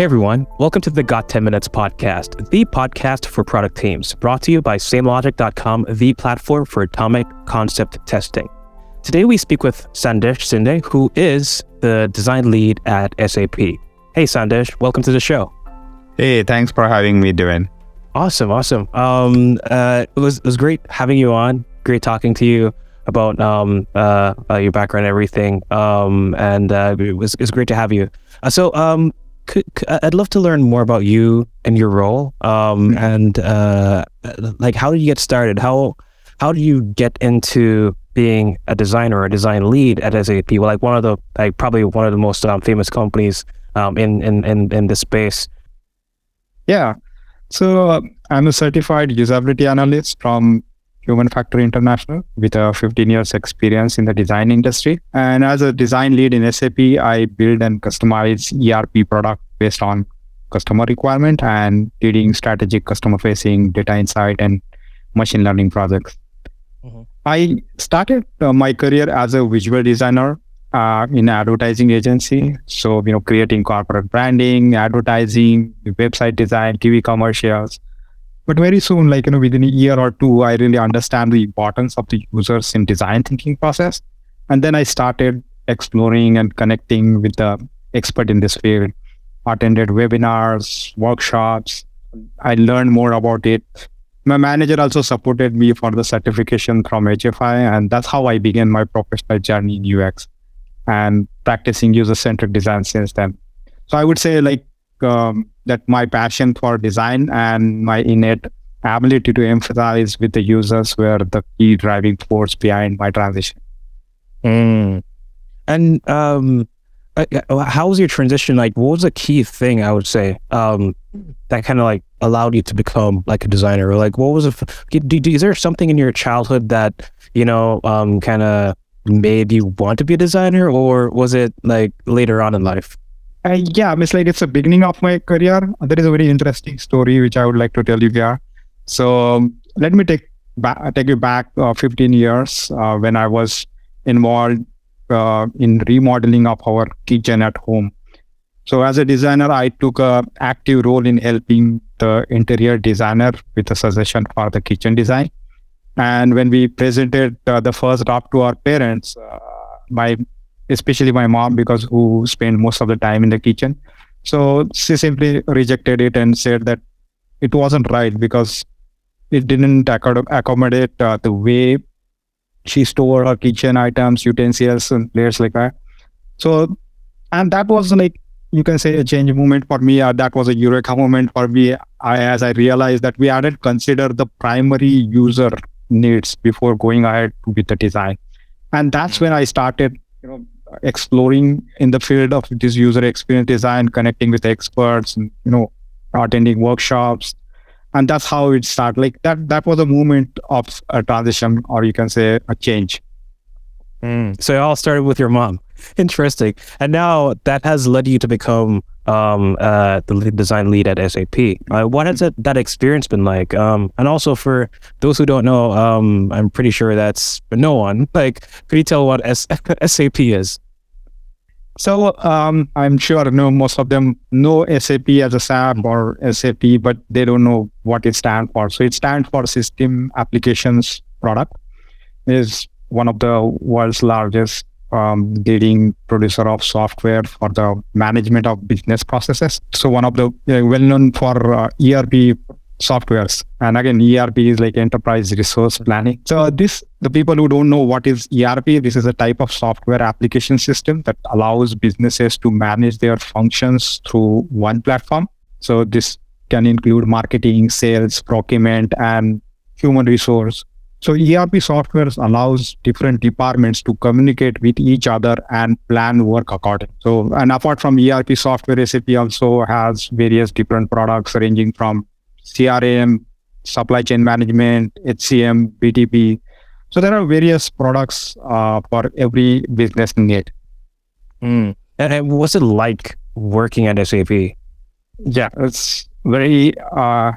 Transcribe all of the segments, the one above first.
Hey everyone, welcome to the Got 10 Minutes podcast, the podcast for product teams, brought to you by SameLogic.com, the platform for atomic concept testing. Today we speak with Sandesh Shinde, who is the design lead at SAP. Hey Sandesh, welcome to the show. Hey, thanks for having me, Devin. Awesome, awesome. Um, uh, it was it was great having you on. Great talking to you about um, uh, uh, your background and everything. Um, and uh, it was it was great to have you. Uh, so um, could, I'd love to learn more about you and your role. Um, mm-hmm. and uh, like, how did you get started? How how do you get into being a designer or a design lead at SAP? Well, like one of the like probably one of the most um, famous companies um, in, in in in this space. Yeah. So uh, I'm a certified usability analyst from Human Factor International with a 15 years experience in the design industry. And as a design lead in SAP, I build and customize ERP product based on customer requirement and leading strategic customer facing data insight and machine learning projects. Mm-hmm. I started uh, my career as a visual designer uh, in an advertising agency. So, you know, creating corporate branding, advertising, website design, TV commercials. But very soon, like, you know, within a year or two, I really understand the importance of the users in design thinking process. And then I started exploring and connecting with the expert in this field, attended webinars, workshops. I learned more about it. My manager also supported me for the certification from HFI, and that's how I began my professional journey in UX and practicing user centric design since then. So I would say like um, that my passion for design and my innate ability to empathize with the users were the key driving force behind my transition. Mm. And um, how was your transition? Like, what was the key thing I would say um, that kind of like allowed you to become like a designer? Or like, what was a do, do, is there something in your childhood that you know um, kind of made you want to be a designer, or was it like later on in life? Uh, yeah, it's like it's the beginning of my career. There is a very interesting story which I would like to tell you here. So um, let me take back, take you back uh, 15 years uh, when I was involved uh, in remodeling of our kitchen at home. So as a designer, I took a active role in helping the interior designer with a suggestion for the kitchen design. And when we presented uh, the first draft to our parents, uh, my especially my mom, because who spent most of the time in the kitchen, so she simply rejected it and said that it wasn't right because it didn't accommodate uh, the way she stored her kitchen items, utensils, and plates like that. So, and that was like you can say a change moment for me. Uh, that was a eureka moment for me. I, as I realized that we hadn't considered the primary user needs before going ahead with the design. And that's when I started, you know, exploring in the field of this user experience design, connecting with experts, and, you know, attending workshops. And that's how it started. Like that, that was a moment of a transition, or you can say a change. Mm. So it all started with your mom. Interesting. And now that has led you to become um, uh, the design lead at SAP. Uh, what has it, that experience been like? Um, and also for those who don't know, um, I'm pretty sure that's no one. Like, could you tell what S- SAP is? So um, I'm sure no most of them know SAP as a SAP or SAP, but they don't know what it stands for. So it stands for System Applications Product. Is one of the world's largest um, leading producer of software for the management of business processes. So one of the uh, well known for uh, ERP softwares. And again, ERP is like enterprise resource planning. So this, the people who don't know what is ERP, this is a type of software application system that allows businesses to manage their functions through one platform. So this can include marketing, sales, procurement, and human resource so ERP software allows different departments to communicate with each other and plan work accordingly. So, and apart from ERP software, SAP also has various different products ranging from CRM, supply chain management, HCM, BTP. So there are various products uh, for every business need. Mm. And what's it like working at SAP? Yeah, it's very uh,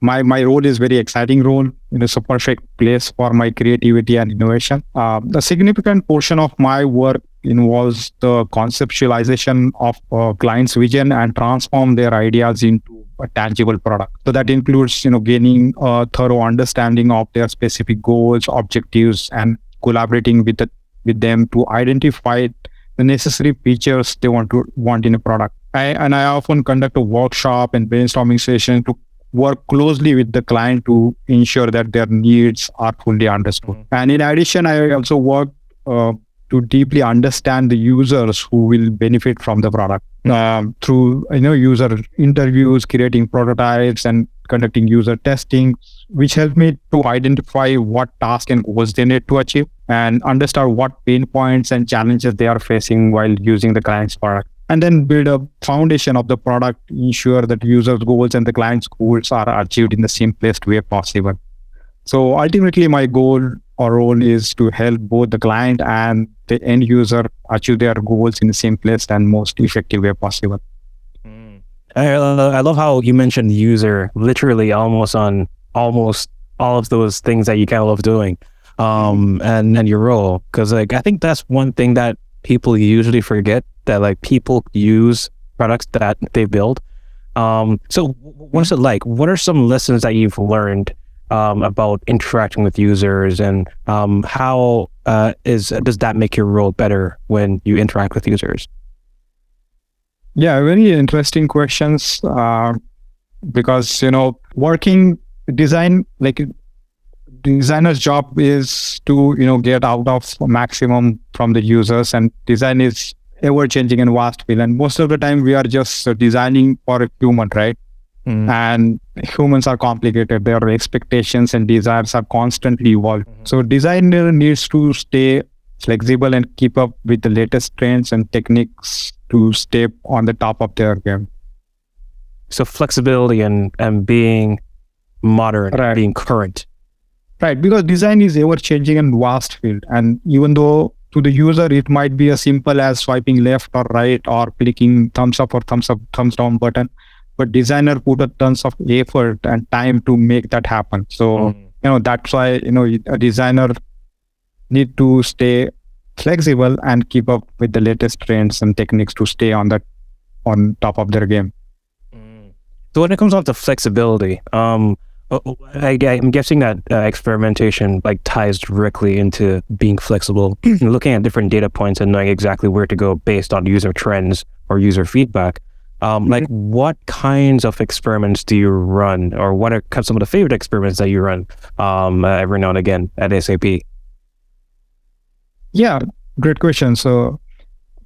my my role is very exciting role. It's a perfect place for my creativity and innovation. Uh, the significant portion of my work involves the conceptualization of a client's vision and transform their ideas into a tangible product. So that includes, you know, gaining a thorough understanding of their specific goals, objectives, and collaborating with the, with them to identify the necessary features they want to want in a product. I, and I often conduct a workshop and brainstorming session to work closely with the client to ensure that their needs are fully understood. Mm-hmm. And in addition, I also work uh, to deeply understand the users who will benefit from the product um, through you know user interviews, creating prototypes, and conducting user testing, which helped me to identify what task and goals they need to achieve and understand what pain points and challenges they are facing while using the client's product and then build a foundation of the product, ensure that users' goals and the client's goals are achieved in the simplest way possible. So ultimately, my goal or role is to help both the client and the end user achieve their goals in the simplest and most effective way possible. Mm. I, I love how you mentioned user literally almost on almost all of those things that you kind of love doing um, and, and your role. Because like I think that's one thing that people usually forget that like people use products that they build. Um, so what's it like? What are some lessons that you've learned um, about interacting with users, and um, how uh, is does that make your role better when you interact with users? Yeah, very interesting questions. Uh, because you know, working design like designer's job is to you know get out of maximum from the users, and design is ever changing and vast field. And most of the time, we are just designing for a human, right? Mm. And humans are complicated. Their expectations and desires are constantly evolving. Mm-hmm. So designer needs to stay flexible and keep up with the latest trends and techniques to stay on the top of their game. So flexibility and and being modern, right. being current. Right, because design is ever changing and vast field. And even though to the user it might be as simple as swiping left or right or clicking thumbs up or thumbs up, thumbs down button, but designer put a tons of effort and time to make that happen so mm. you know that's why you know a designer need to stay flexible and keep up with the latest trends and techniques to stay on that on top of their game mm. so when it comes down to flexibility um uh, I, am guessing that uh, experimentation like ties directly into being flexible, looking at different data points and knowing exactly where to go based on user trends or user feedback. Um, mm-hmm. Like, what kinds of experiments do you run, or what are some of the favorite experiments that you run um, uh, every now and again at SAP? Yeah, great question. So,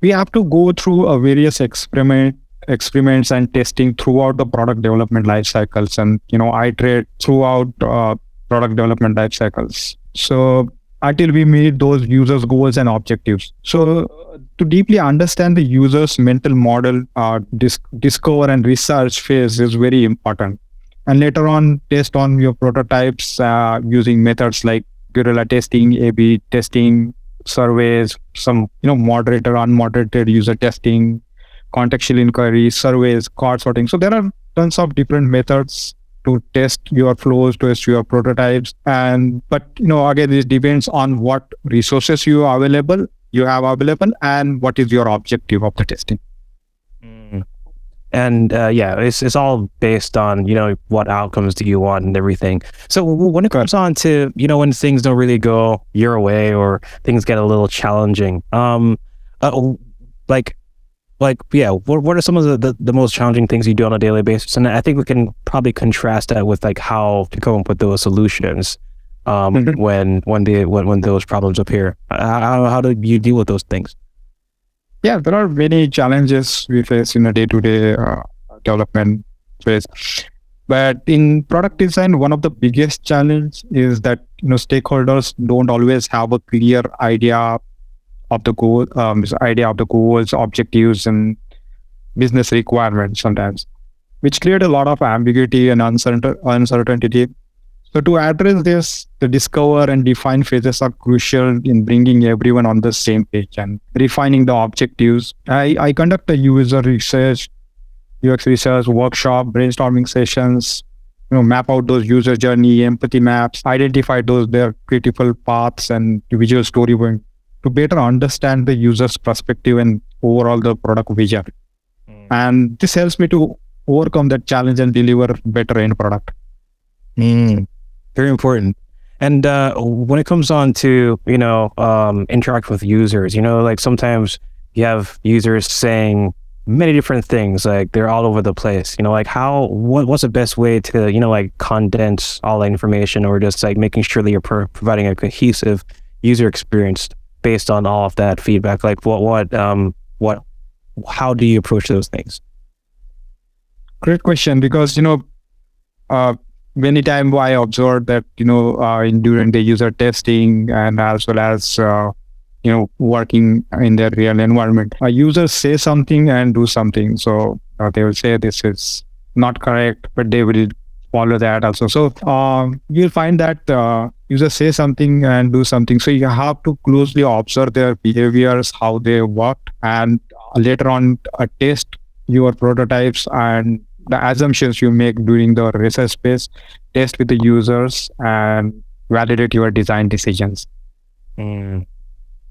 we have to go through a various experiment experiments and testing throughout the product development life cycles, and you know, iterate throughout uh, product development life cycles. So, until we meet those users' goals and objectives. So, to deeply understand the user's mental model, uh, dis- discover and research phase is very important. And later on, test on your prototypes uh, using methods like guerrilla testing, A/B testing, surveys, some you know moderator, unmoderated user testing, contextual inquiry, surveys, card sorting. So there are tons of different methods to test your flows, to test your prototypes. And but you know, again, this depends on what resources you are available you have available and what is your objective of the testing. Mm. And uh, yeah, it's it's all based on you know what outcomes do you want and everything. So when it comes on to you know when things don't really go your way or things get a little challenging, um, uh, like like yeah what, what are some of the, the, the, most challenging things you do on a daily basis and i think we can probably contrast that with like how to come up with those solutions um, mm-hmm. when when the when, when those problems appear how, how do you deal with those things yeah there are many challenges we face in a day-to-day uh, development phase but in product design one of the biggest challenge is that you know stakeholders don't always have a clear idea of the goal, um, idea of the goals, objectives, and business requirements sometimes, which create a lot of ambiguity and uncertain- uncertainty. So to address this, the discover and define phases are crucial in bringing everyone on the same page and refining the objectives. I, I conduct a user research, UX research workshop, brainstorming sessions, you know, map out those user journey, empathy maps, identify those their critical paths and visual storyboarding to better understand the user's perspective and overall the product vision. Mm. And this helps me to overcome that challenge and deliver better end product. Mm. Very important. And uh, when it comes on to you know um, interact with users, you know, like sometimes you have users saying many different things, like they're all over the place. You know, like how what, what's the best way to you know like condense all that information, or just like making sure that you're pro- providing a cohesive user experience based on all of that feedback. Like what what um what how do you approach those things? Great question because you know uh, many times I observed that you know uh, in, during the user testing and as well as uh, you know working in their real environment, a user say something and do something. So uh, they will say this is not correct, but they will follow that also. So um, you'll find that uh, users say something and do something. So you have to closely observe their behaviors, how they work, and later on uh, test your prototypes and the assumptions you make during the research phase, test with the users and validate your design decisions. Mm,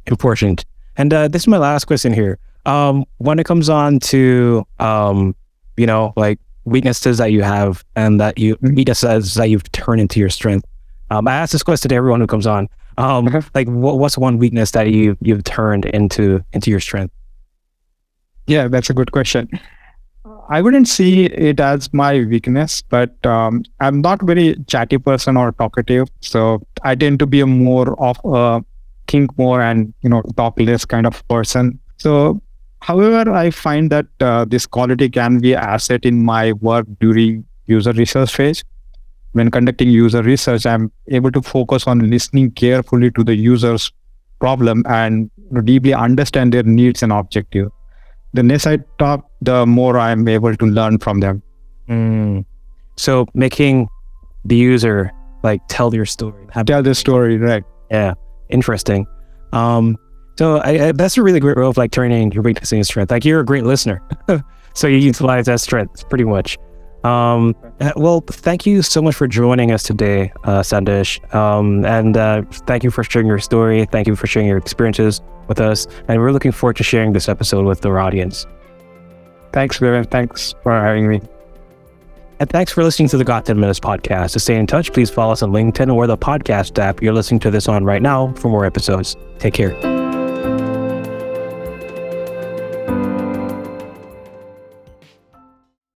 important. And uh, this is my last question here. Um, when it comes on to, um, you know, like weaknesses that you have and that you mm-hmm. weaknesses that you've turned into your strength. Um, I ask this question to everyone who comes on. Um. Like, what, what's one weakness that you you've turned into into your strength? Yeah, that's a good question. I wouldn't see it as my weakness, but um, I'm not very chatty person or talkative. So I tend to be a more of a think more and you know talk less kind of person. So, however, I find that uh, this quality can be asset in my work during user research phase. When conducting user research, I'm able to focus on listening carefully to the user's problem and deeply understand their needs and objective the less I talk, the more I'm able to learn from them. Mm. So making the user like tell your story, tell the story, right? Yeah, interesting. Um, so I, I, that's a really great way of like turning your weakness into strength. Like you're a great listener, so you utilize that strength pretty much. Um, uh, well, thank you so much for joining us today, uh, Sandesh. Um, and uh, thank you for sharing your story. Thank you for sharing your experiences with us. And we're looking forward to sharing this episode with our audience. Thanks, Vivian. Thanks for having me. And thanks for listening to the Got 10 Minutes podcast. To stay in touch, please follow us on LinkedIn or the podcast app you're listening to this on right now for more episodes. Take care.